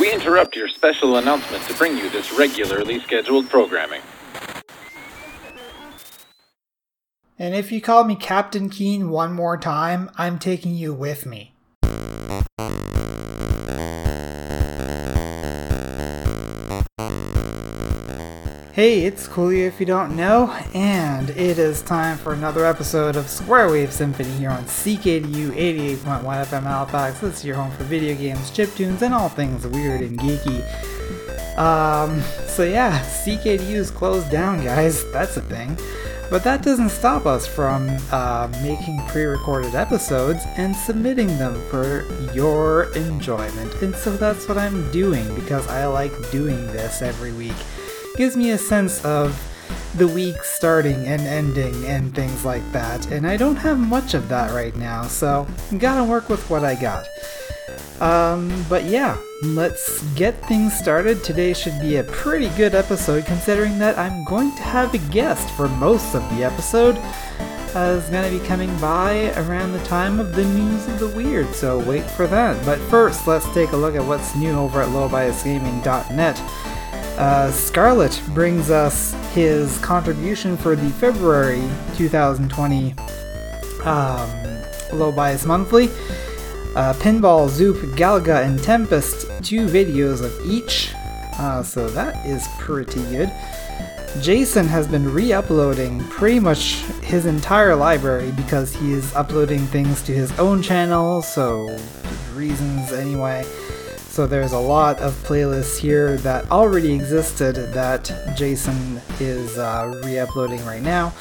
We interrupt your special announcement to bring you this regularly scheduled programming. And if you call me Captain Keen one more time, I'm taking you with me. Hey, it's Coolio if you don't know, and it is time for another episode of Square Wave Symphony here on CKDU 88.1 FM Halifax. This is your home for video games, chiptunes, and all things weird and geeky. Um, so yeah, CKDU is closed down, guys. That's a thing. But that doesn't stop us from uh, making pre recorded episodes and submitting them for your enjoyment. And so that's what I'm doing because I like doing this every week gives me a sense of the week starting and ending and things like that, and I don't have much of that right now, so gotta work with what I got. Um, but yeah, let's get things started. Today should be a pretty good episode considering that I'm going to have a guest for most of the episode. Uh, is going to be coming by around the time of the news of the weird, so wait for that. But first, let's take a look at what's new over at lowbiasgaming.net. Uh, Scarlet brings us his contribution for the February 2020 um, Low Bias Monthly. Uh, Pinball, Zoop, Galaga, and Tempest, two videos of each. Uh, so that is pretty good. Jason has been re uploading pretty much his entire library because he is uploading things to his own channel, so reasons anyway. So there's a lot of playlists here that already existed that Jason is uh, re-uploading right now.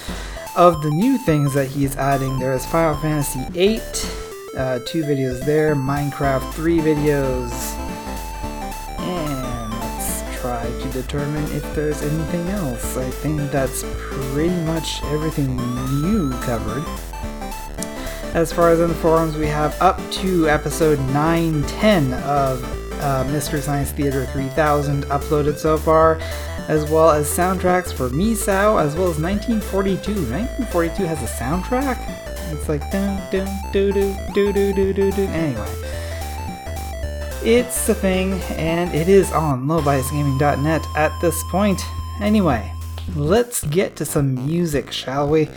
Of the new things that he's adding, there's Final Fantasy VIII, uh, two videos there, Minecraft, three videos, and let's try to determine if there's anything else. I think that's pretty much everything new covered. As far as in the forums, we have up to episode 910 of uh, Mystery Science Theater 3000 uploaded so far, as well as soundtracks for Misao, as well as 1942. 1942 has a soundtrack? It's like dun dun doo doo doo doo doo doo. Anyway. It's a thing, and it is on lowbiasgaming.net at this point. Anyway, let's get to some music, shall we?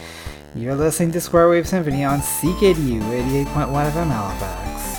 You're listening to Square Wave Symphony on CKDU 88.1 FM Halifax.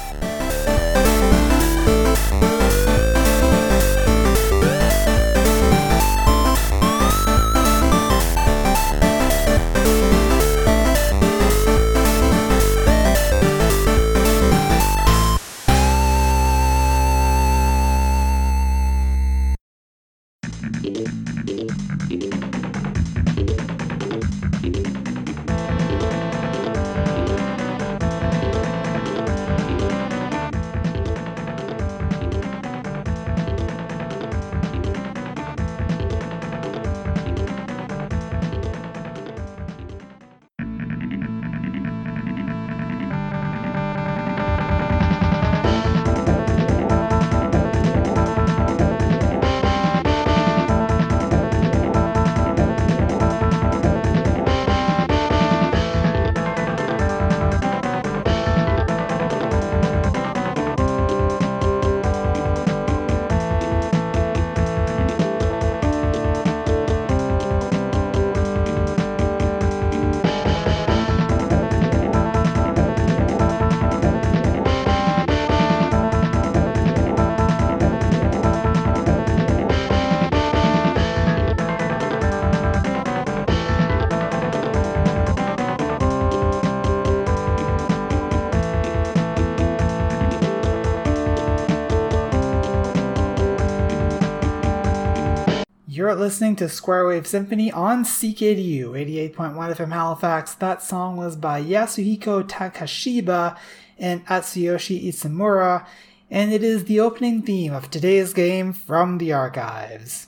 Listening to Square Wave Symphony on CKDU 88.1 FM Halifax. That song was by Yasuhiko Takashiba and Atsuyoshi Isomura, and it is the opening theme of today's game from the archives.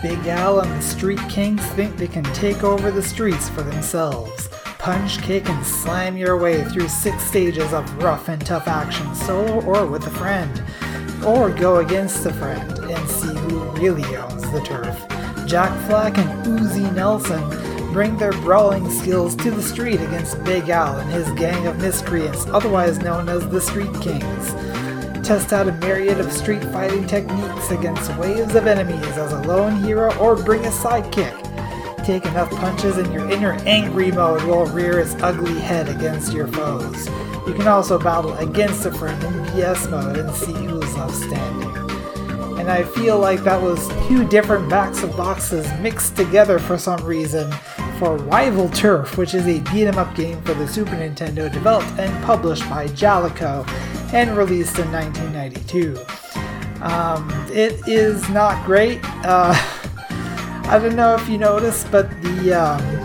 Big Al and the Street Kings think they can take over the streets for themselves punch, kick, and slam your way through six stages of rough and tough action, solo or with a friend. Or go against a friend and see who really owns the turf. Jack Flack and Uzi Nelson bring their brawling skills to the street against Big Al and his gang of miscreants, otherwise known as the Street Kings. Test out a myriad of street fighting techniques against waves of enemies as a lone hero or bring a sidekick. Take enough punches and your inner angry mode will rear its ugly head against your foes. You can also battle against a friend in VS mode and see who's left standing and I feel like that was two different backs of boxes mixed together for some reason for Rival Turf, which is a beat 'em up game for the Super Nintendo developed and published by Jaleco and released in 1992. Um, it is not great. Uh, I don't know if you noticed, but the um,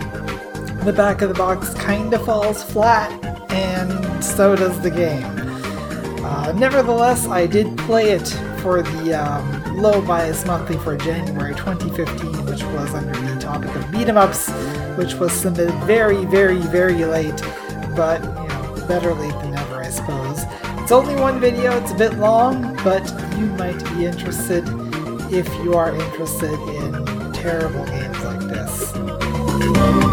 the back of the box kind of falls flat, and so does the game. Uh, nevertheless, I did play it for the um, low bias monthly for January 2015, which was under the topic of beat 'em ups, which was submitted very, very, very late, but you know, better late than never, I suppose. It's only one video, it's a bit long, but you might be interested if you are interested in terrible games like this.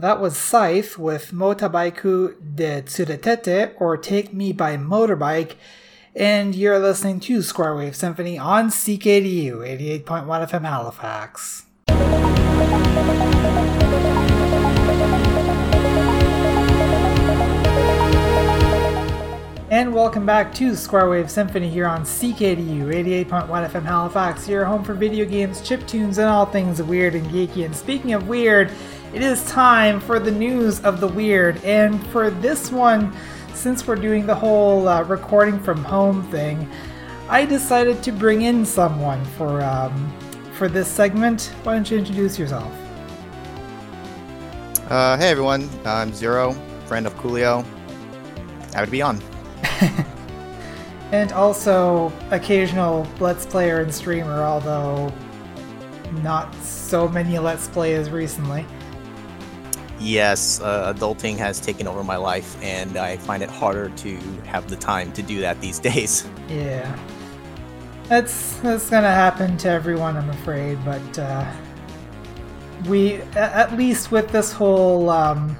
That was Scythe with Motabaiku de Tsuretete, or Take Me by Motorbike, and you're listening to Square Wave Symphony on CKDU 88.1 FM Halifax. And welcome back to Square Wave Symphony here on CKDU 88.1 FM Halifax, your home for video games, chip tunes, and all things weird and geeky. And speaking of weird, it is time for the news of the weird. And for this one, since we're doing the whole uh, recording from home thing, I decided to bring in someone for um, for this segment. Why don't you introduce yourself? Uh, hey everyone, I'm Zero, friend of Coolio. Happy to be on. and also occasional Let's Player and streamer, although not so many Let's Plays recently. Yes, uh, adulting has taken over my life, and I find it harder to have the time to do that these days. Yeah. That's, that's gonna happen to everyone, I'm afraid, but uh, we, at least with this whole, um,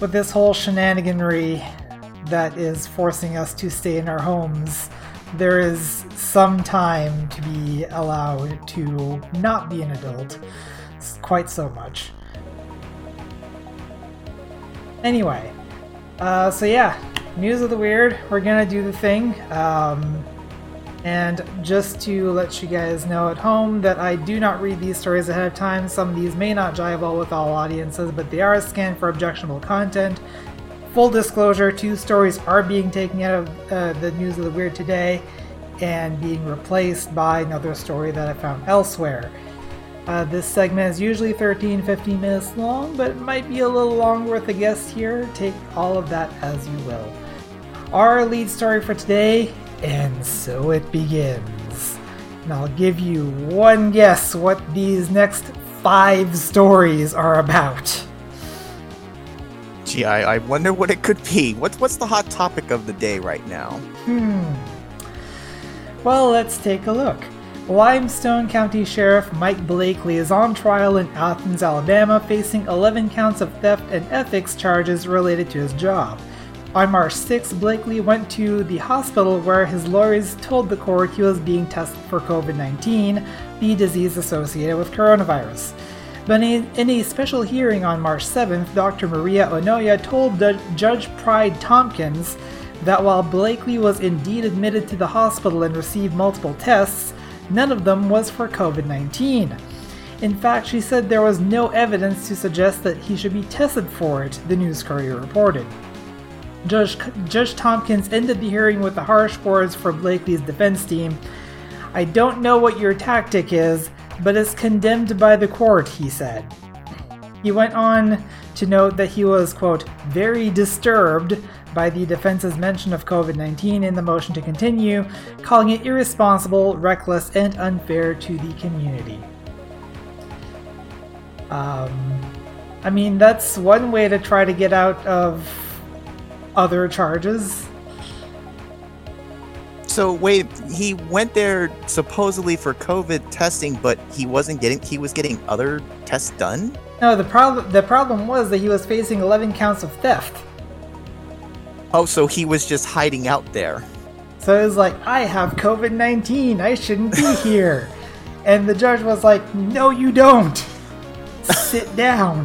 with this whole shenaniganry that is forcing us to stay in our homes, there is some time to be allowed to not be an adult quite so much. Anyway, uh, so yeah, news of the weird. We're gonna do the thing. Um, and just to let you guys know at home that I do not read these stories ahead of time. Some of these may not jive well with all audiences, but they are scanned for objectionable content full disclosure, two stories are being taken out of uh, the news of the weird today and being replaced by another story that I found elsewhere. Uh, this segment is usually 13 15 minutes long, but it might be a little longer with a guest here. Take all of that as you will. Our lead story for today, and so it begins. And I'll give you one guess what these next five stories are about. Gee, I, I wonder what it could be. What's what's the hot topic of the day right now? Hmm. Well, let's take a look. Limestone County Sheriff Mike Blakely is on trial in Athens, Alabama, facing 11 counts of theft and ethics charges related to his job. On March 6, Blakely went to the hospital where his lawyers told the court he was being tested for COVID 19, the disease associated with coronavirus. But in a special hearing on March 7th, Dr. Maria Onoya told Judge Pride Tompkins that while Blakely was indeed admitted to the hospital and received multiple tests, none of them was for COVID 19. In fact, she said there was no evidence to suggest that he should be tested for it, the News Courier reported. Judge, Judge Tompkins ended the hearing with the harsh words for Blakely's defense team I don't know what your tactic is, but it's condemned by the court, he said. He went on to note that he was, quote, very disturbed by the defense's mention of COVID 19 in the motion to continue, calling it irresponsible, reckless, and unfair to the community. Um, I mean, that's one way to try to get out of other charges. So wait, he went there supposedly for COVID testing, but he wasn't getting. He was getting other tests done. No, the problem. The problem was that he was facing 11 counts of theft. Oh, so he was just hiding out there. So it was like, I have COVID 19. I shouldn't be here. and the judge was like, No, you don't. Sit down.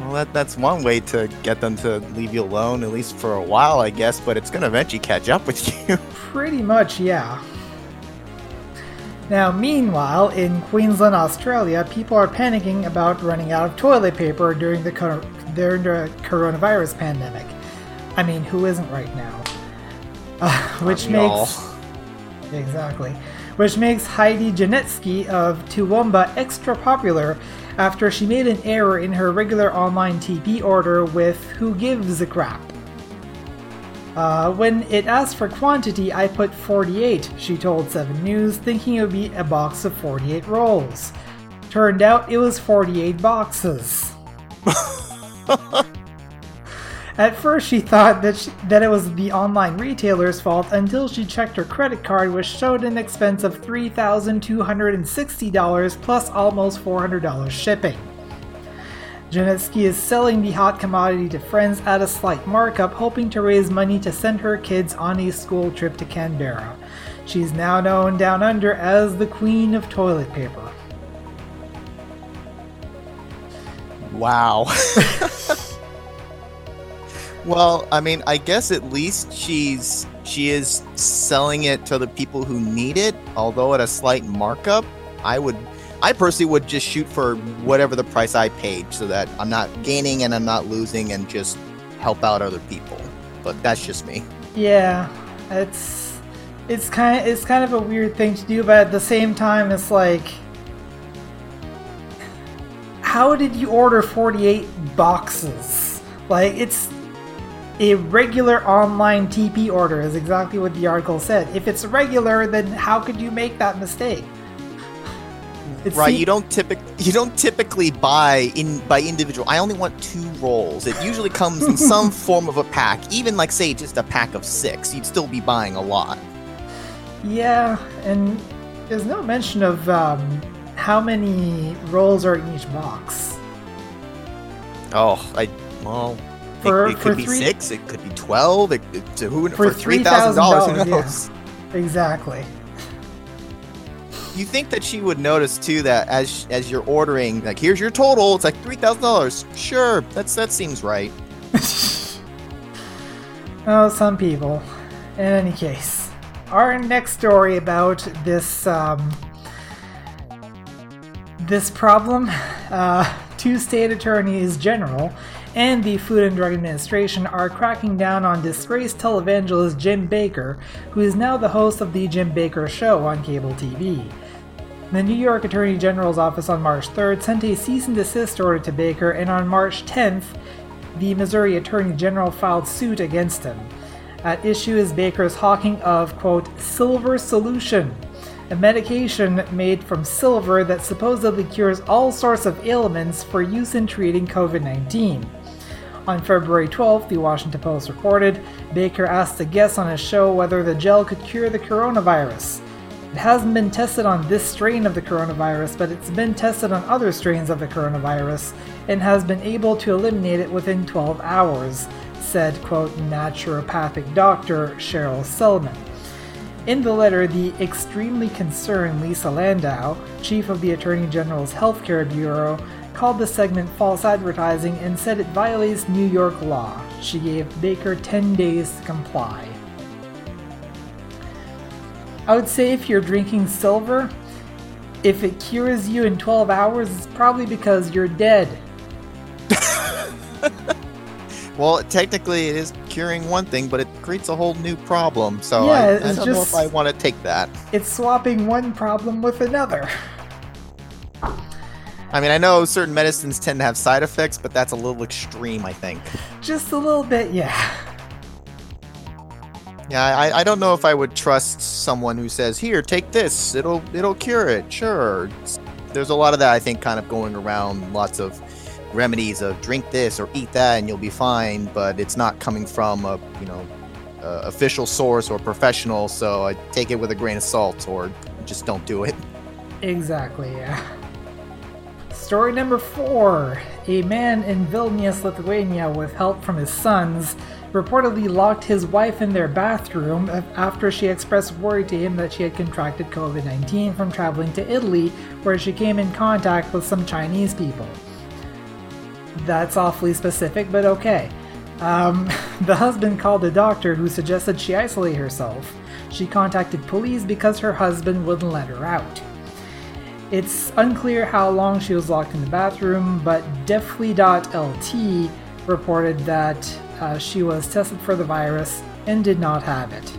Well, that, that's one way to get them to leave you alone, at least for a while, I guess, but it's going to eventually catch up with you. Pretty much, yeah. Now, meanwhile, in Queensland, Australia, people are panicking about running out of toilet paper during the, during the coronavirus pandemic. I mean, who isn't right now? Uh, which makes. Exactly. Which makes Heidi Janetsky of Toowoomba extra popular after she made an error in her regular online TP order with Who Gives a Crap. Uh, when it asked for quantity, I put 48, she told 7 News, thinking it would be a box of 48 rolls. Turned out it was 48 boxes. At first, she thought that, she, that it was the online retailer's fault until she checked her credit card, which showed an expense of $3,260 plus almost $400 shipping. Janetsky is selling the hot commodity to friends at a slight markup, hoping to raise money to send her kids on a school trip to Canberra. She's now known down under as the Queen of Toilet Paper. Wow. well, I mean, I guess at least she's she is selling it to the people who need it, although at a slight markup. I would I personally would just shoot for whatever the price I paid so that I'm not gaining and I'm not losing and just help out other people. But that's just me. Yeah, it's it's kind of it's kind of a weird thing to do, but at the same time, it's like, how did you order 48 boxes? Like it's a regular online TP order is exactly what the article said. If it's regular, then how could you make that mistake? It's right, you don't typic you don't typically buy in by individual. I only want two rolls. It usually comes in some form of a pack. Even like say just a pack of six, you'd still be buying a lot. Yeah, and there's no mention of um, how many rolls are in each box. Oh, I well, for, it, it could be six, it could be twelve. It, it, who, for, for three thousand dollars, who knows? Yeah, exactly you think that she would notice too that as as you're ordering, like here's your total, it's like three thousand dollars. Sure, that's that seems right. oh, some people. In any case, our next story about this um, this problem, uh, two state attorneys general and the Food and Drug Administration are cracking down on disgraced televangelist Jim Bakker, who is now the host of The Jim Bakker Show on cable TV. The New York Attorney General's office on March 3rd sent a cease and desist order to Bakker, and on March 10th, the Missouri Attorney General filed suit against him. At issue is Bakker's hawking of, quote, silver solution, a medication made from silver that supposedly cures all sorts of ailments for use in treating COVID 19. On February 12th, the Washington Post reported Bakker asked a guest on his show whether the gel could cure the coronavirus. It hasn't been tested on this strain of the coronavirus, but it's been tested on other strains of the coronavirus and has been able to eliminate it within 12 hours, said, quote, naturopathic doctor Sherrill Sellman. In the letter, the extremely concerned Lisa Landau, chief of the Attorney General's Healthcare Bureau, called the segment false advertising and said it violates New York law. She gave Bakker 10 days to comply. I would say if you're drinking silver, if it cures you in 12 hours, it's probably because you're dead. well, technically, it is curing one thing, but it creates a whole new problem. So yeah, I, I don't just, know if I want to take that. It's swapping one problem with another. I mean, I know certain medicines tend to have side effects, but that's a little extreme, I think. Just a little bit, yeah. Yeah, I, I don't know if I would trust someone who says, "Here, take this. It'll it'll cure it." Sure. There's a lot of that I think kind of going around. Lots of remedies of drink this or eat that and you'll be fine, but it's not coming from a you know official source or professional. So I take it with a grain of salt or just don't do it. Exactly. Yeah. Story number four: A man in Vilnius, Lithuania, with help from his sons reportedly locked his wife in their bathroom after she expressed worry to him that she had contracted COVID 19 from traveling to Italy, where she came in contact with some Chinese people. That's awfully specific, but okay. Um, the husband called a doctor who suggested she isolate herself. She contacted police because her husband wouldn't let her out. It's unclear how long she was locked in the bathroom, but delfi.lt reported that uh, she was tested for the virus and did not have it.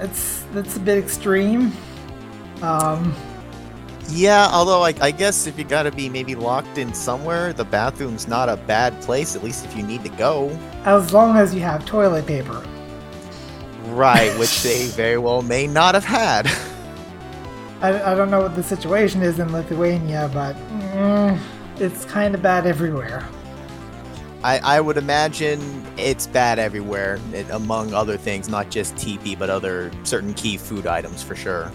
It's that's a bit extreme. Um, yeah, although I, I guess if you gotta be maybe locked in somewhere, the bathroom's not a bad place. At least if you need to go. As long as you have toilet paper. Right, which they very well may not have had. I, I don't know what the situation is in Lithuania, but mm, it's kind of bad everywhere. I, I would imagine it's bad everywhere, it, among other things, not just TP, but other certain key food items for sure.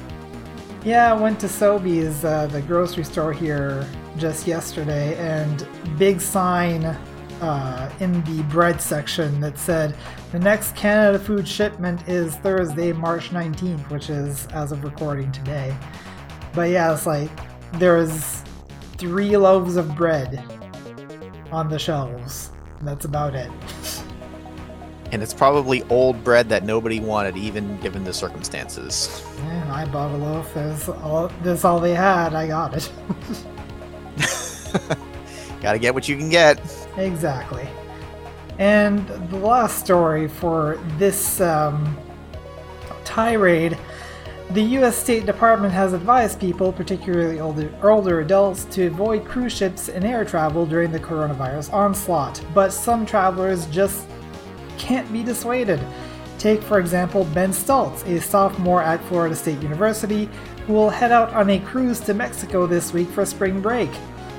Yeah, I went to Sobeys, uh, the grocery store here, just yesterday, and big sign uh, in the bread section that said the next Canada food shipment is Thursday, March 19th, which is as of recording today. But yeah, it's like there's three loaves of bread on the shelves. That's about it. And it's probably old bread that nobody wanted, even given the circumstances. And I bought a loaf. That's all. That's all they had. I got it. Gotta get what you can get. exactly. And the last story for this um, tirade the U.S. State Department has advised people, particularly older, older adults, to avoid cruise ships and air travel during the coronavirus onslaught, but some travelers just can't be dissuaded. Take, for example, Ben Stoltz, a sophomore at Florida State University, who will head out on a cruise to Mexico this week for spring break.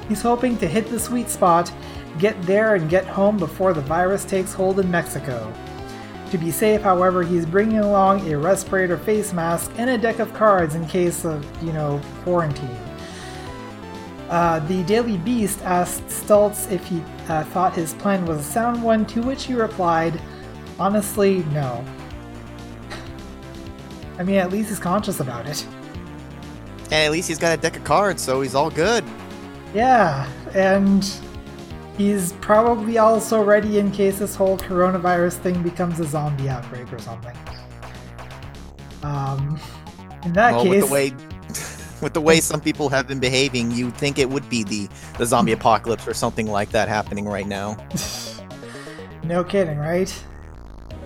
He's hoping to hit the sweet spot, get there and get home before the virus takes hold in Mexico. To be safe, however, he's bringing along a respirator face mask and a deck of cards in case of, you know, quarantine. Uh, the Daily Beast asked Stoltz if he uh, thought his plan was a sound one, to which he replied, honestly, no. I mean, at least he's conscious about it. And at least he's got a deck of cards, so he's all good. Yeah, and he's probably also ready in case this whole coronavirus thing becomes a zombie outbreak or something. Um, in that well, case, with the way with the way some people have been behaving, you'd think it would be the the zombie apocalypse or something like that happening right now. no kidding, right?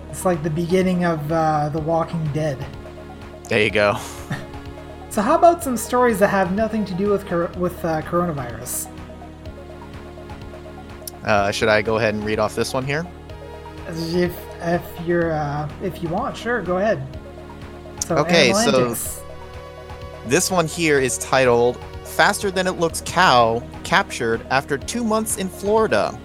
It's like the beginning of uh, The Walking Dead. There you go. So, how about some stories that have nothing to do with cor- with uh, coronavirus? Uh, should I go ahead and read off this one here? If if you're uh, if you want, sure, go ahead. So, Okay, so- This one here is titled Faster Than It Looks Cow Captured After Two Months in Florida.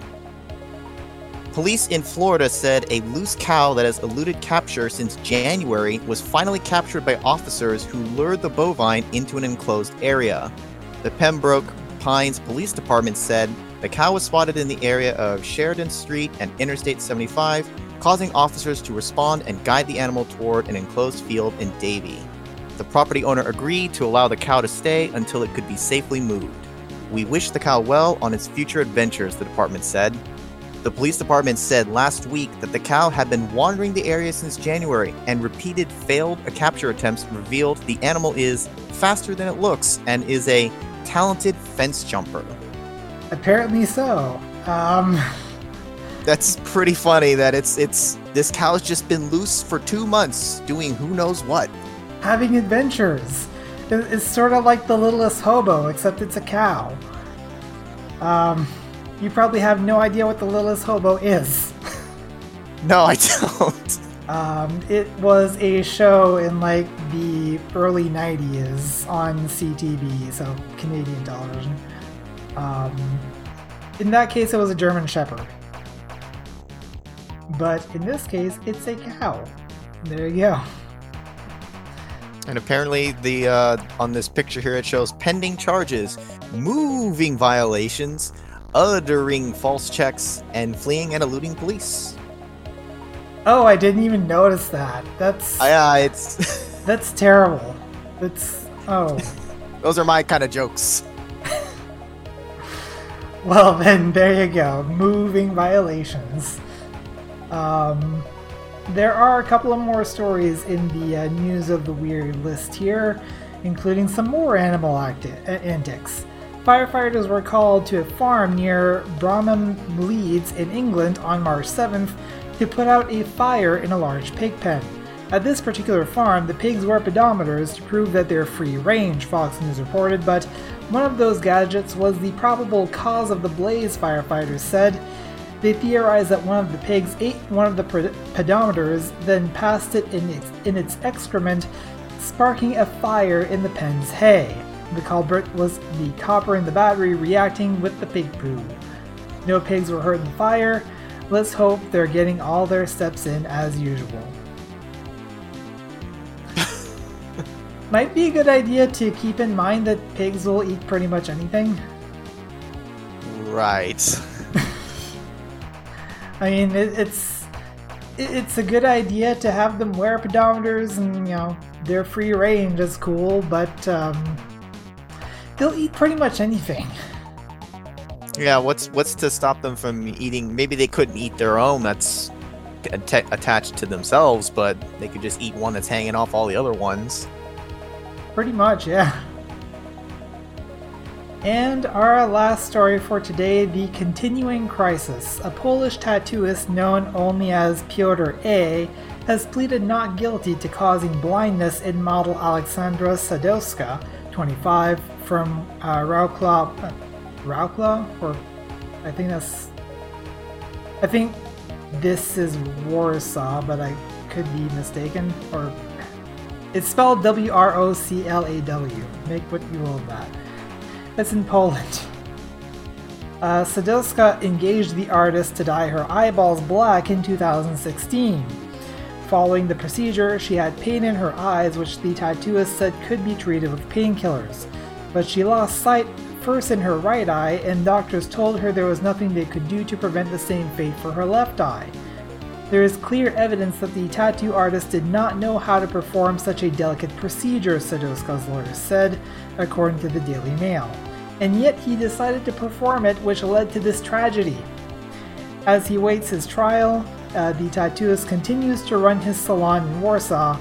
Police in Florida said a loose cow that has eluded capture since January was finally captured by officers who lured the bovine into an enclosed area. The Pembroke Pines Police Department said the cow was spotted in the area of Sheridan Street and Interstate 75, causing officers to respond and guide the animal toward an enclosed field in Davie. The property owner agreed to allow the cow to stay until it could be safely moved. We wish the cow well on its future adventures, the department said. The police department said last week that the cow had been wandering the area since January, and repeated failed capture attempts revealed the animal is faster than it looks and is a talented fence jumper. Apparently so. Um, That's pretty funny that it's it's this cow's just been loose for 2 months doing who knows what. having adventures. It- It's sort of like the littlest hobo, except it's a cow. Um, you probably have no idea what the littlest hobo is. No, I don't. Um, it was a show in like the early 90s on CTV, so Canadian television. Um, in that case, it was a German Shepherd. But in this case, it's a cow. There you go. And apparently, the uh, on this picture here, it shows pending charges, moving violations, uttering false checks, and fleeing and eluding police. Oh, I didn't even notice that. That's Uh, it's that's terrible. That's oh. those are my kind of jokes. Well, then there you go. Moving violations. Um, there are a couple of more stories in the uh, news of the weird list here, including some more animal acti- uh, antics. Firefighters were called to a farm near Bromham Leeds in England on March 7th to put out a fire in a large pig pen. At this particular farm, the pigs wear pedometers to prove that they're free range, Fox News reported, but one of those gadgets was the probable cause of the blaze, firefighters said. They theorized that one of the pigs ate one of the pedometers, then passed it in its, in its excrement, sparking a fire in the pen's hay. The culprit was the copper in the battery reacting with the pig poo. No pigs were hurt in the fire. Let's hope they're getting all their steps in as usual. Might be a good idea to keep in mind that pigs will eat pretty much anything. Right. I mean, it, it's it, it's a good idea to have them wear pedometers, and you know, their free range is cool, but um, they'll eat pretty much anything. Yeah, what's what's to stop them from eating? Maybe they couldn't eat their own. That's atta- attached to themselves, but they could just eat one that's hanging off all the other ones. Pretty much, yeah. And our last story for today the continuing crisis. A Polish tattooist known only as Piotr A has pleaded not guilty to causing blindness in model Alexandra Sadowska, 25, from uh. Uh, Raukla? Or I think that's. I think this is Warsaw, but I could be mistaken. Or it's spelled W R O C L A W. Make what you will of that. It's in Poland. Uh, Sadilska engaged the artist to dye her eyeballs black in 2016. Following the procedure, she had pain in her eyes, which the tattooist said could be treated with painkillers. But she lost sight first in her right eye, and doctors told her there was nothing they could do to prevent the same fate for her left eye. There is clear evidence that the tattoo artist did not know how to perform such a delicate procedure, Sadowska's lawyers said, according to the Daily Mail. And yet he decided to perform it, which led to this tragedy. As he waits his trial, uh, the tattooist continues to run his salon in Warsaw,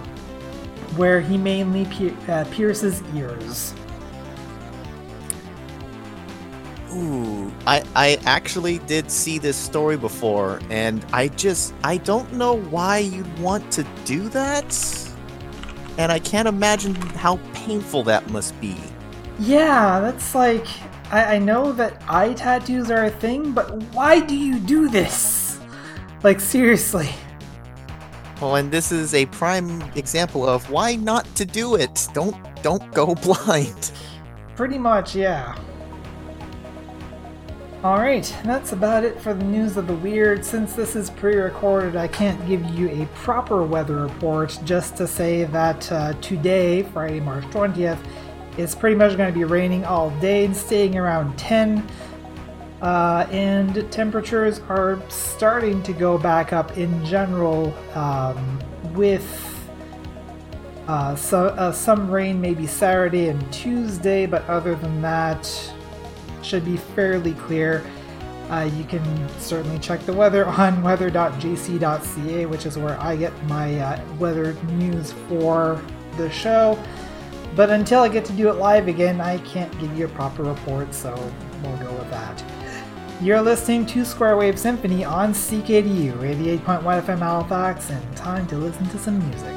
where he mainly uh, pierces ears. Ooh, I I actually did see this story before, and I just I don't know why you'd want to do that, and I can't imagine how painful that must be. Yeah, that's like. I, I know that eye tattoos are a thing, but why do you do this? Like, seriously. Well, and this is a prime example of why not to do it. Don't don't go blind. Pretty much, yeah. Alright, that's about it for the news of the weird. Since this is pre recorded, I can't give you a proper weather report, just to say that uh, today, Friday, March 20th, it's pretty much going to be raining all day and staying around 10. Uh, and temperatures are starting to go back up in general um, with uh, so, uh, some rain maybe Saturday and Tuesday, but other than that, should be fairly clear. Uh, you can certainly check the weather on weather.gc.ca, which is where I get my uh, weather news for the show. But until I get to do it live again, I can't give you a proper report, so we'll go with that. You're listening to Square Wave Symphony on CKDU 88.1 FM Halifax, and time to listen to some music.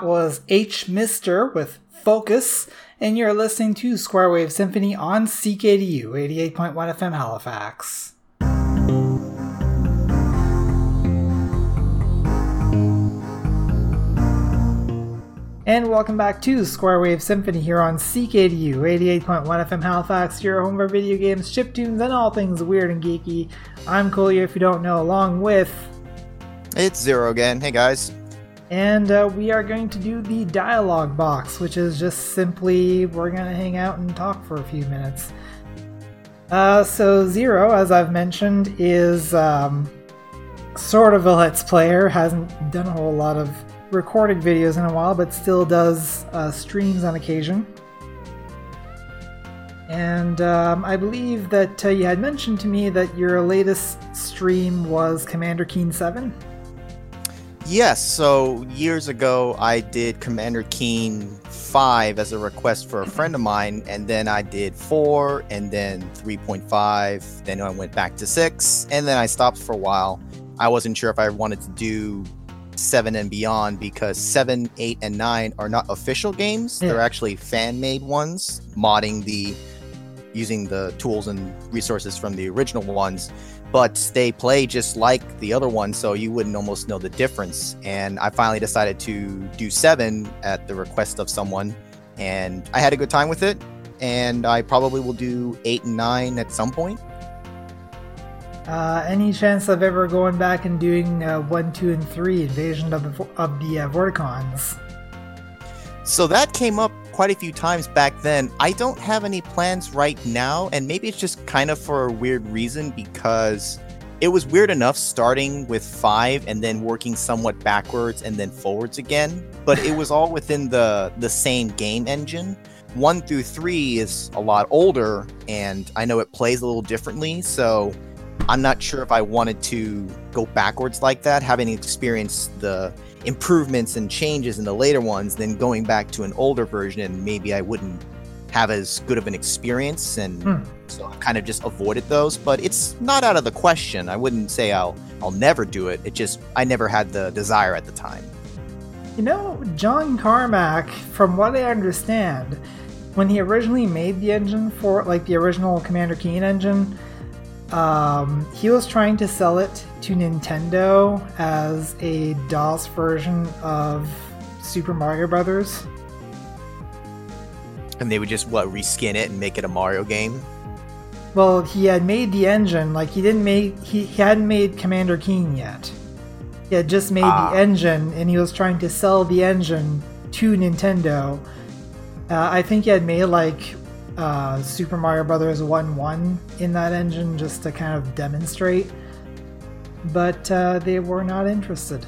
That was H. Mister with Focus, and you're listening to Square Wave Symphony on CKDU 88.1 FM Halifax. And welcome back to Square Wave Symphony here on CKDU 88.1 FM Halifax, your home for video games, chiptunes, and all things weird and geeky. I'm Coolio, if you don't know, along with. It's Zero again. Hey guys. And uh, we are going to do the dialogue box, which is just simply we're going to hang out and talk for a few minutes. Uh, so, Zero, as I've mentioned, is um, sort of a Let's Player, hasn't done a whole lot of recorded videos in a while, but still does uh, streams on occasion. And um, I believe that uh, you had mentioned to me that your latest stream was Commander Keen 7. Yes, so years ago I did Commander Keen 5 as a request for a mm-hmm. friend of mine, and then I did 4, and then 3.5, then I went back to 6, and then I stopped for a while. I wasn't sure if I wanted to do 7 and beyond because 7, 8, and 9 are not official games. Yeah. They're actually fan made ones, modding the using the tools and resources from the original ones, but they play just like the other ones, so you wouldn't almost know the difference. And I finally decided to do 7 at the request of someone, and I had a good time with it. And I probably will do 8 and 9 at some point. Uh, any chance of ever going back and doing uh, 1, 2, and 3 Invasion of the, of the uh, Vorticons? So that came up quite a few times back then. I don't have any plans right now, and maybe it's just kind of for a weird reason because it was weird enough starting with five and then working somewhat backwards and then forwards again. But it was all within the the same game engine. One through three is a lot older, and I know it plays a little differently. So I'm not sure if I wanted to go backwards like that, having experienced the improvements and changes in the later ones, then going back to an older version, and maybe I wouldn't have as good of an experience, and Hmm. so I kind of just avoided those. But it's not out of the question. I wouldn't say I'll I'll never do it. It just I never had the desire at the time. You know, John Carmack, from what I understand, when he originally made the engine for, like, the original Commander Keen engine, um, he was trying to sell it to Nintendo as a DOS version of Super Mario Brothers. And they would just what reskin it and make it a Mario game. Well, he had made the engine, like he didn't make he, he hadn't made Commander Keen yet. He had just made Ah. the engine, and he was trying to sell the engine to Nintendo. Uh, I think he had made like uh, Super Mario Brothers One One in that engine just to kind of demonstrate, but uh, they were not interested.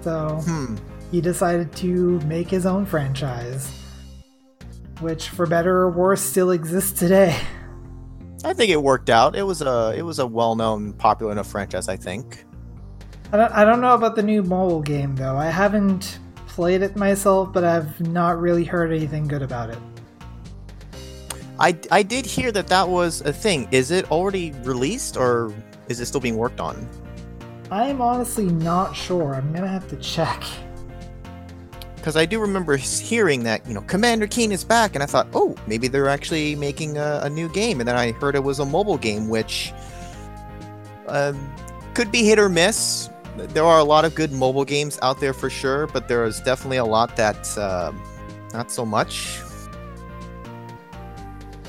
So Hmm. he decided to make his own franchise, which, for better or worse, still exists today. I think it worked out. It was a it was a well known, popular enough franchise. I think. I don't, I don't know about the new mobile game though. I haven't played it myself, but I've not really heard anything good about it. I I did hear that that was a thing. Is it already released or is it still being worked on? I'm honestly not sure. I'm gonna have to check. Because I do remember hearing that you know Commander Keen is back, and I thought, oh, maybe they're actually making a, a new game. And then I heard it was a mobile game, which um, could be hit or miss. There are a lot of good mobile games out there for sure, but there is definitely a lot that um not so much.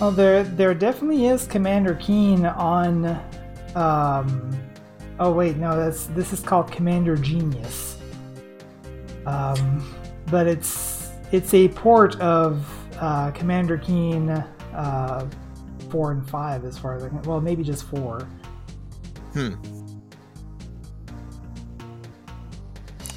Oh, there there definitely is Commander Keen on. Um, oh wait, no, that's this is called Commander Genius. Um, but it's it's a port of uh, Commander Keen uh, four and five, as far as I can. Well, maybe just four. Hmm.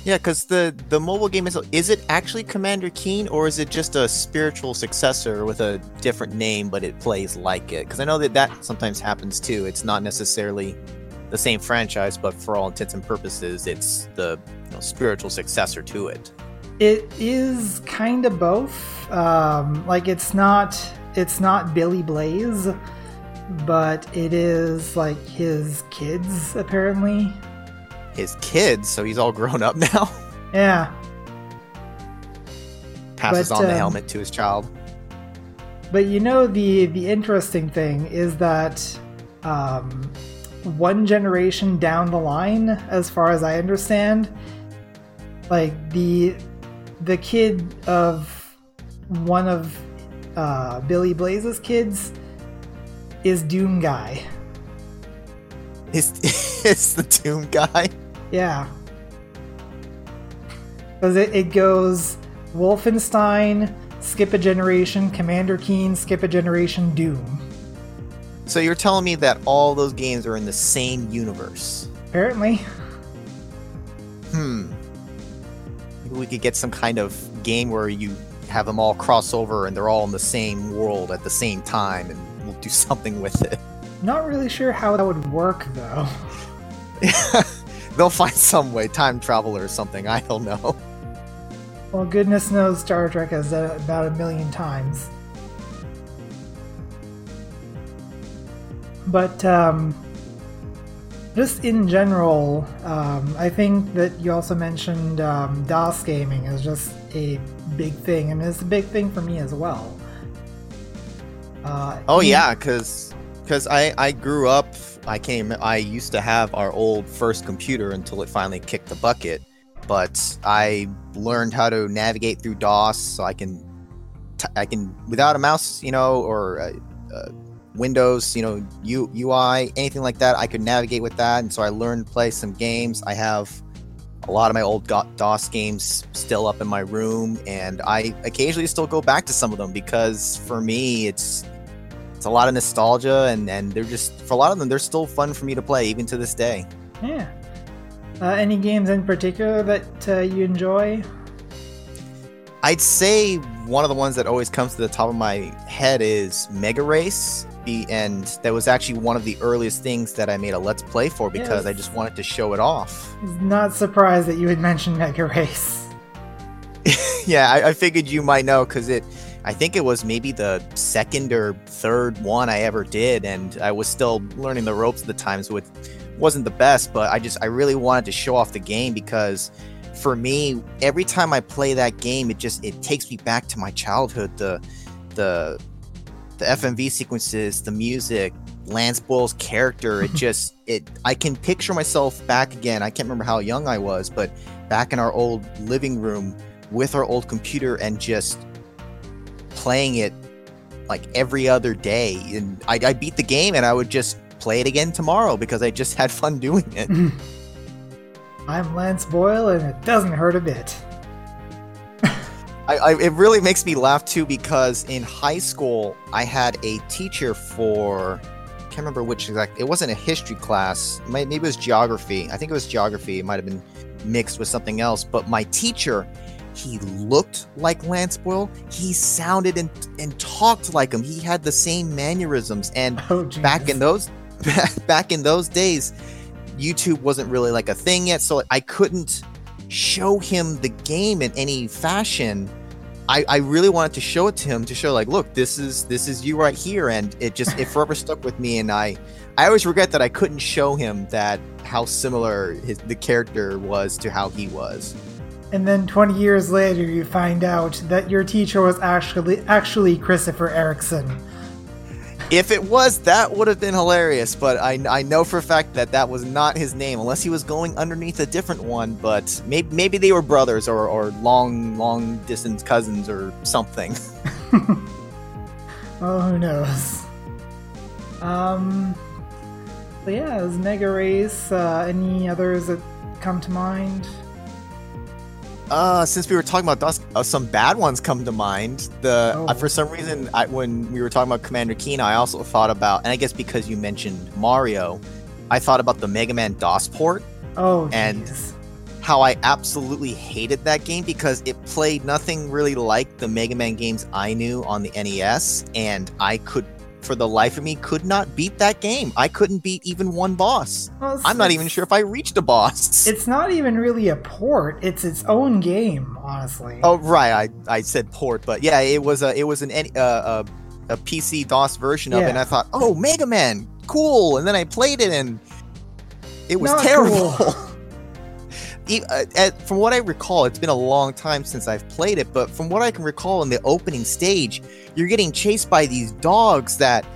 Yeah, because the the mobile game is is it actually Commander Keen or is it just a spiritual successor with a different name but it plays like it? Because I know that that sometimes happens too. It's not necessarily the same franchise, but for all intents and purposes, it's the you know, spiritual successor to it. It is kind of both. Um, like it's not it's not Billy Blaze, but it is like his kids apparently. His kids, so he's all grown up now. Yeah. passes But, on the um, helmet to his child. But you know the the interesting thing is that um, one generation down the line, as far as I understand, like the the kid of one of uh, Billy Blaze's kids is Doom Guy. Is is the Doom guy. Yeah. Because it, it goes Wolfenstein, skip a generation, Commander Keen, skip a generation, Doom. So you're telling me that all those games are in the same universe? Apparently. Hmm. Maybe we could get some kind of game where you have them all cross over and they're all in the same world at the same time, and we'll do something with it. Not really sure how that would work though. They'll find some way, time travel or something. I don't know. Well, goodness knows Star Trek has done it about a million times. But, um, just in general, um, I think that you also mentioned um, DOS gaming is just a big thing, and it's a big thing for me as well. Uh, Oh yeah, because because I I grew up. I came. I used to have our old first computer until it finally kicked the bucket. But I learned how to navigate through DOS, so I can t- I can without a mouse, you know, or Windows, you know, U- UI, anything like that. I could navigate with that, and so I learned to play some games. I have a lot of my old DOS games still up in my room, and I occasionally still go back to some of them because for me, it's it's a lot of nostalgia, and and they're just for a lot of them, they're still fun for me to play even to this day. Yeah. Uh, any games in particular that uh, you enjoy? I'd say one of the ones that always comes to the top of my head is Mega Race. The- And that was actually one of the earliest things that I made a Let's Play for because Yes. I just wanted to show it off. Not surprised that you had mentioned Mega Race. yeah, I, I figured you might know because it. I think it was maybe the second or third one I ever did, and I was still learning the ropes at the time, so it wasn't the best. But I just I really wanted to show off the game because for me, every time I play that game, it just it takes me back to my childhood. The the the FMV sequences, the music, Lance Boyle's character, it just it I can picture myself back again. I can't remember how young I was, but back in our old living room with our old computer and just playing it like every other day. And I, I beat the game and I would just play it again tomorrow because I just had fun doing it. I'm Lance Boyle, and it doesn't hurt a bit. I, I, it really makes me laugh too because in high school I had a teacher for I can't remember which exact it wasn't a history class maybe it was geography I think it was geography it might have been mixed with something else but my teacher he looked like Lance Boyle. He sounded and, and talked like him. He had the same mannerisms. And Oh, back in those back in those days youtube wasn't really like a thing yet. So i couldn't show him the game in any fashion. I, I really wanted to show it to him to show like look this is this is you right here. And it just it forever stuck with me. And i i always regret that i couldn't show him that how similar his the character was to how he was And then 20 years later, you find out that your teacher was actually actually Christopher Erickson. if it was that would have been hilarious but I, I know for a fact that that was not his name unless he was going underneath a different one but maybe, maybe they were brothers or, or long long distance cousins or something Oh, who knows? Um, but yeah, is Mega Race. Uh, any others that come to mind? Uh since we were talking about DOS uh, some bad ones come to mind the Oh. uh, for some reason I, when we were talking about commander keen i also thought about and i guess because you mentioned mario i thought about the mega man dos port Oh, And- jeez. how I absolutely hated that game because it played nothing really like the Mega Man games I knew on the NES, and I could, for the life of me, could not beat that game. I couldn't beat even one boss. Well, I'm not even sure if I reached a boss. It's not even really a port. It's its own game, honestly. oh right, I, I said port, but yeah, it was a it was an uh, a, a PC DOS version of it, and I thought, oh Mega Man, cool, and then I played it and it was Not terrible. cool. uh, at, from what I recall, it's been a long time since I've played it, but from what I can recall in the opening stage, you're getting chased by these dogs that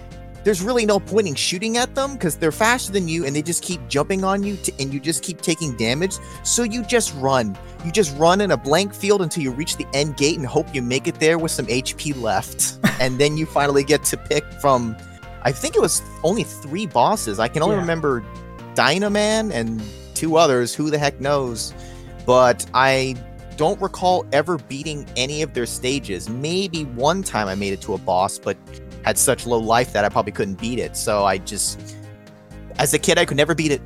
there's really no point in shooting at them because they're faster than you and they just keep jumping on you to, and you just keep taking damage. So you just run. You just run in a blank field until you reach the end gate and hope you make it there with some HP left. and then you finally get to pick from, I think it was only three bosses. I can only Yeah. remember Dynaman and two others. Who the heck knows? But I don't recall ever beating any of their stages. Maybe one time I made it to a boss, but had such low life that I probably couldn't beat it. So I just, as a kid, I could never beat it.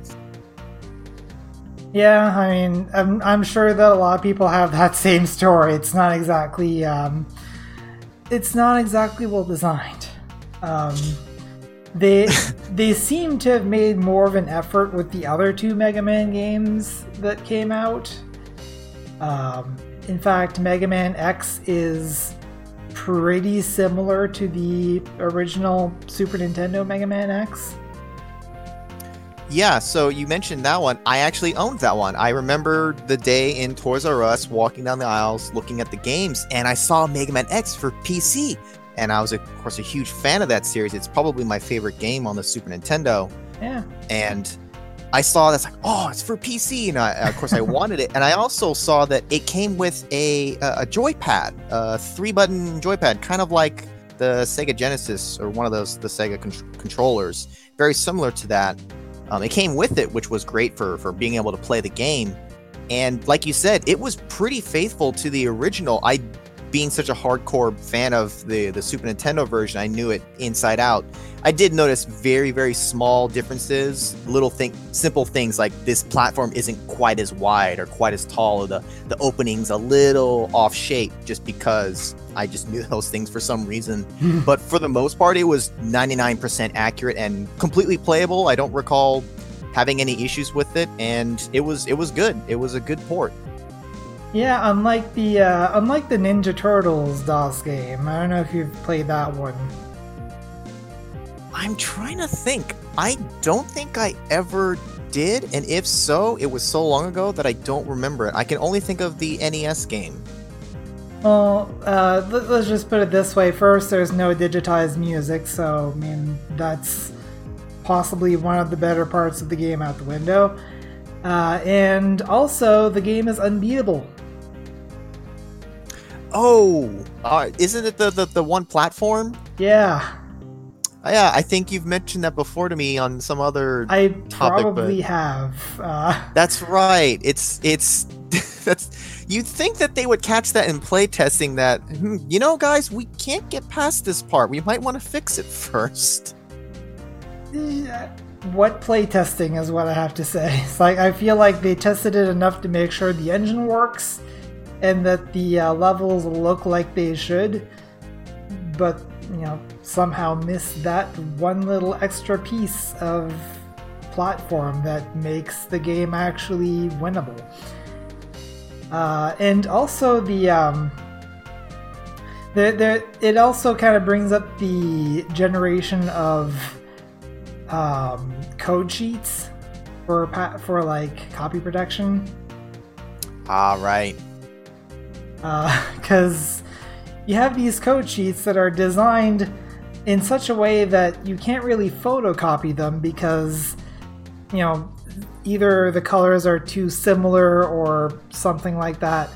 Yeah, I mean, I'm, I'm sure that a lot of people have that same story. It's not exactly, um, it's not exactly well designed. Um, they they seem to have made more of an effort with the other two Mega Man games that came out. Um, in fact, Mega Man X is pretty similar to the original Super Nintendo Mega Man X. Yeah, so you mentioned that one. I actually owned that one. I remember the day in Toys R Us walking down the aisles looking at the games, and I saw Mega Man X for PC. And I was, of course, a huge fan of that series. It's probably my favorite game on the Super Nintendo. Yeah. and I saw that's like, oh, it's for PC, and I, of course I wanted it. And I also saw that it came with a a, a joypad, a three button joypad, kind of like the Sega Genesis or one of those the Sega con- controllers, very similar to that. Um, it came with it, which was great for for being able to play the game. And like you said, it was pretty faithful to the original. I, being such a hardcore fan of the the Super Nintendo version, I knew it inside out. I did notice very, very small differences, little thing, simple things like this platform isn't quite as wide or quite as tall, or the the opening's a little off shape, just because I just knew those things for some reason. but for the most part, it was 99% accurate and completely playable. I don't recall having any issues with it, and it was it was good. It was a good port. Yeah, unlike the uh, unlike the Ninja Turtles DOS game. I don't know if you've played that one. I'm trying to think. I don't think I ever did, and if so, it was so long ago that I don't remember it. I can only think of the NES game. Well, uh, let, us just put it this way. First, there's no digitized music, so I mean that's possibly one of the better parts of the game out the window. Uh, and also, the game is unbeatable. Oh, uh, isn't it the, the the one platform? Yeah, yeah, I think you've mentioned that before to me on some other. I Topic, probably have. Uh, That's right. It's it's that's. You'd think that they would catch that in playtesting. That hmm, you know, guys, we can't get past this part. We might want to fix it first. what playtesting is what I have to say. It's like I feel like they tested it enough to make sure the engine works and that the uh, levels look like they should, but you know somehow miss that one little extra piece of platform that makes the game actually winnable. Uh, and also the um, there, it also kind of brings up the generation of um, code sheets for for like copy protection All right. Uh, because you have these code sheets that are designed in such a way that you can't really photocopy them because you know either the colors are too similar or something like that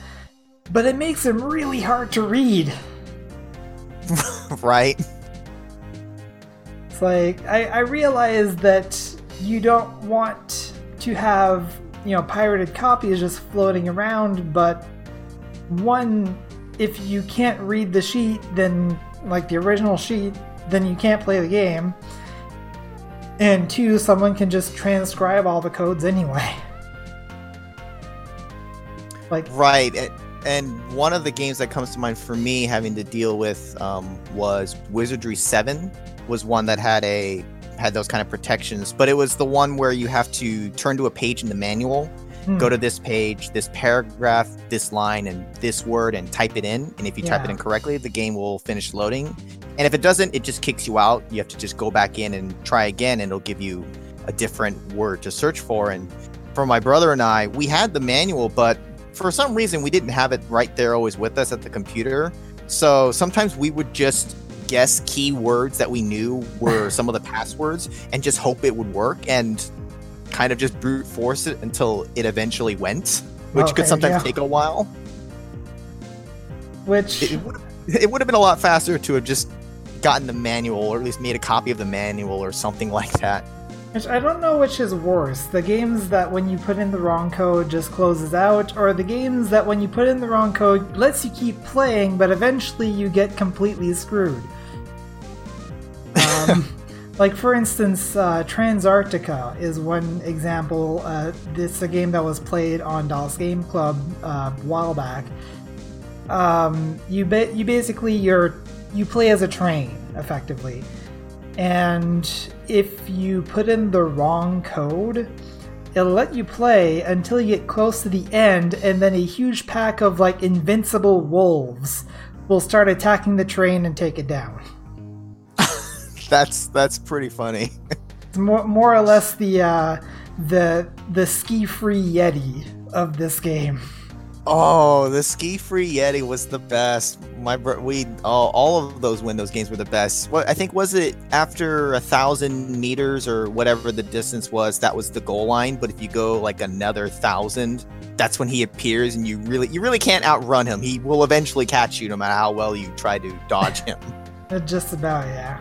but it makes them really hard to read right. It's like I, I realize that you don't want to have you know pirated copies just floating around, but one, if you can't read the sheet, then like the original sheet, then you can't play the game. And two, someone can just transcribe all the codes anyway. Like Right. And one of the games that comes to mind for me having to deal with um, was Wizardry 7 was one that had a had those kind of protections, but it was the one where you have to turn to a page in the manual, hmm, go to this page, this paragraph, this line and this word and type it in, and if you type it in correctly, the game will finish loading. And if it doesn't, it just kicks you out. You have to just go back in and try again and it'll give you a different word to search for and for my brother and I, we had the manual, but for some reason we didn't have it right there always with us at the computer. So sometimes we would just guess keywords that we knew were some of the passwords and just hope it would work and kind of just brute force it until it eventually went, which Okay, could sometimes yeah. take a while. Which It would it would have been a lot faster to have just gotten the manual or at least made a copy of the manual or something like that. Which I don't know which is worse. The games that when you put in the wrong code just closes out, or the games that when you put in the wrong code lets you keep playing, but eventually you get completely screwed. Um, like for instance, uh, Transarctica is one example. Uh, this a game that was played on DOS Game Club uh, a while back. Um, you ba- you basically you're you play as a train effectively and if you put in the wrong code, it'll let you play until you get close to the end, and then a huge pack of like invincible wolves will start attacking the train and take it down. That's that's pretty funny. It's more, more or less the uh, the the SkiFree Yeti of this game. Oh, the SkiFree Yeti was the best. My bro- we all, all of those Windows games were the best. What I think was it after a thousand meters or whatever the distance was, that was the goal line. But if you go like another thousand, that's when he appears, and you really you really can't outrun him. He will eventually catch you, no matter how well you try to dodge him. Just about, yeah.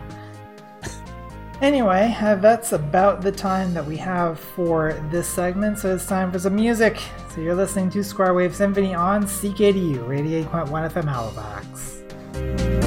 Anyway, uh, that's about the time that we have for this segment, so it's time for some music. So you're listening to Square Wave Symphony on CKDU 88.1 FM Halifax.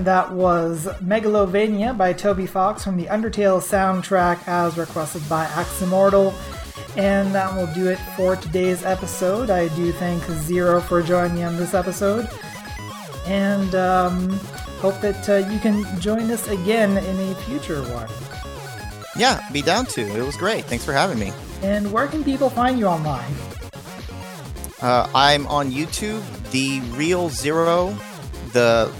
And that was Megalovania by Toby Fox from the Undertale soundtrack as requested by Axe Immortal. And that will do it for today's episode. I do thank Zero for joining me on this episode. and um, hope that uh, you can join us again in a future one. Yeah, be down to. It was great. Thanks for having me. And where can people find you online? Uh, I'm on YouTube. The real zero, the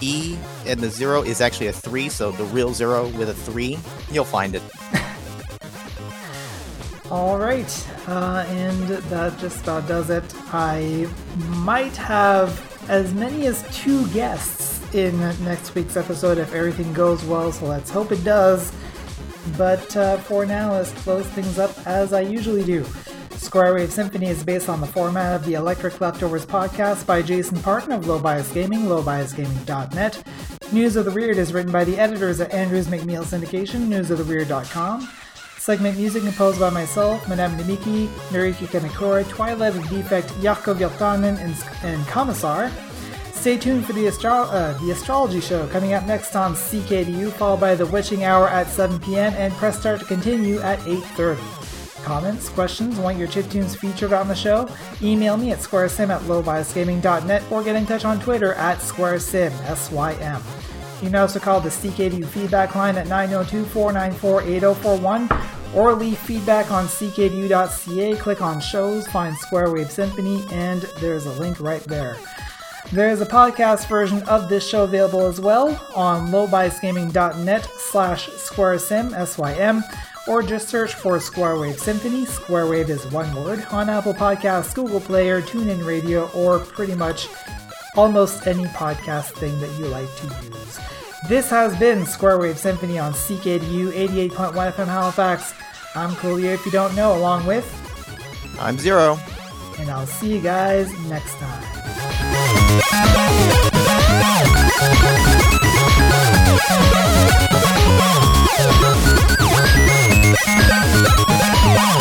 E and the zero is actually a three, so the real zero with a three. You'll find it. All right, uh, and that just about does it. I might have as many as two guests in next week's episode if everything goes well, so let's hope it does. But uh, for now, let's close things up as I usually do. Square Wave Symphony is based on the format of the Electric Leftovers podcast by Jason Parton of Low Bias Gaming, lowbiasgaming.net. News of the Weird is written by the editors at Andrews McMeel Syndication, newsoftheweird.com. Segment music composed by myself, Madame Demiki, Nariki Kanekura, Twilight of Defect, Jaakko Viltanen, and, and Commissar. Stay tuned for the, astro- uh, the astrology show coming up next on CKDU, followed by the witching hour at 7 p.m. and press start to continue at 8.30. Comments, questions, want your chiptunes featured on the show? Email me at squaresym at lowbiasgaming.net or get in touch on Twitter at squaresym, S-Y-M. You can also call the CKDU feedback line at 902-494-8041 or leave feedback on ckdu.ca. Click on shows, find Square Wave Symphony, and there's a link right there. There's a podcast version of this show available as well on lowbiasgaming.net slash squaresym, S-Y-M, or just search for Square Wave Symphony. Square Wave is one word on Apple Podcasts, Google Player, TuneIn Radio, or pretty much almost any podcast thing that you like to use. This has been Square Wave Symphony on CKDU 88.1 FM Halifax. I'm Coolio if you don't know, along with. I'm Zero. And I'll see you guys next time. Wow.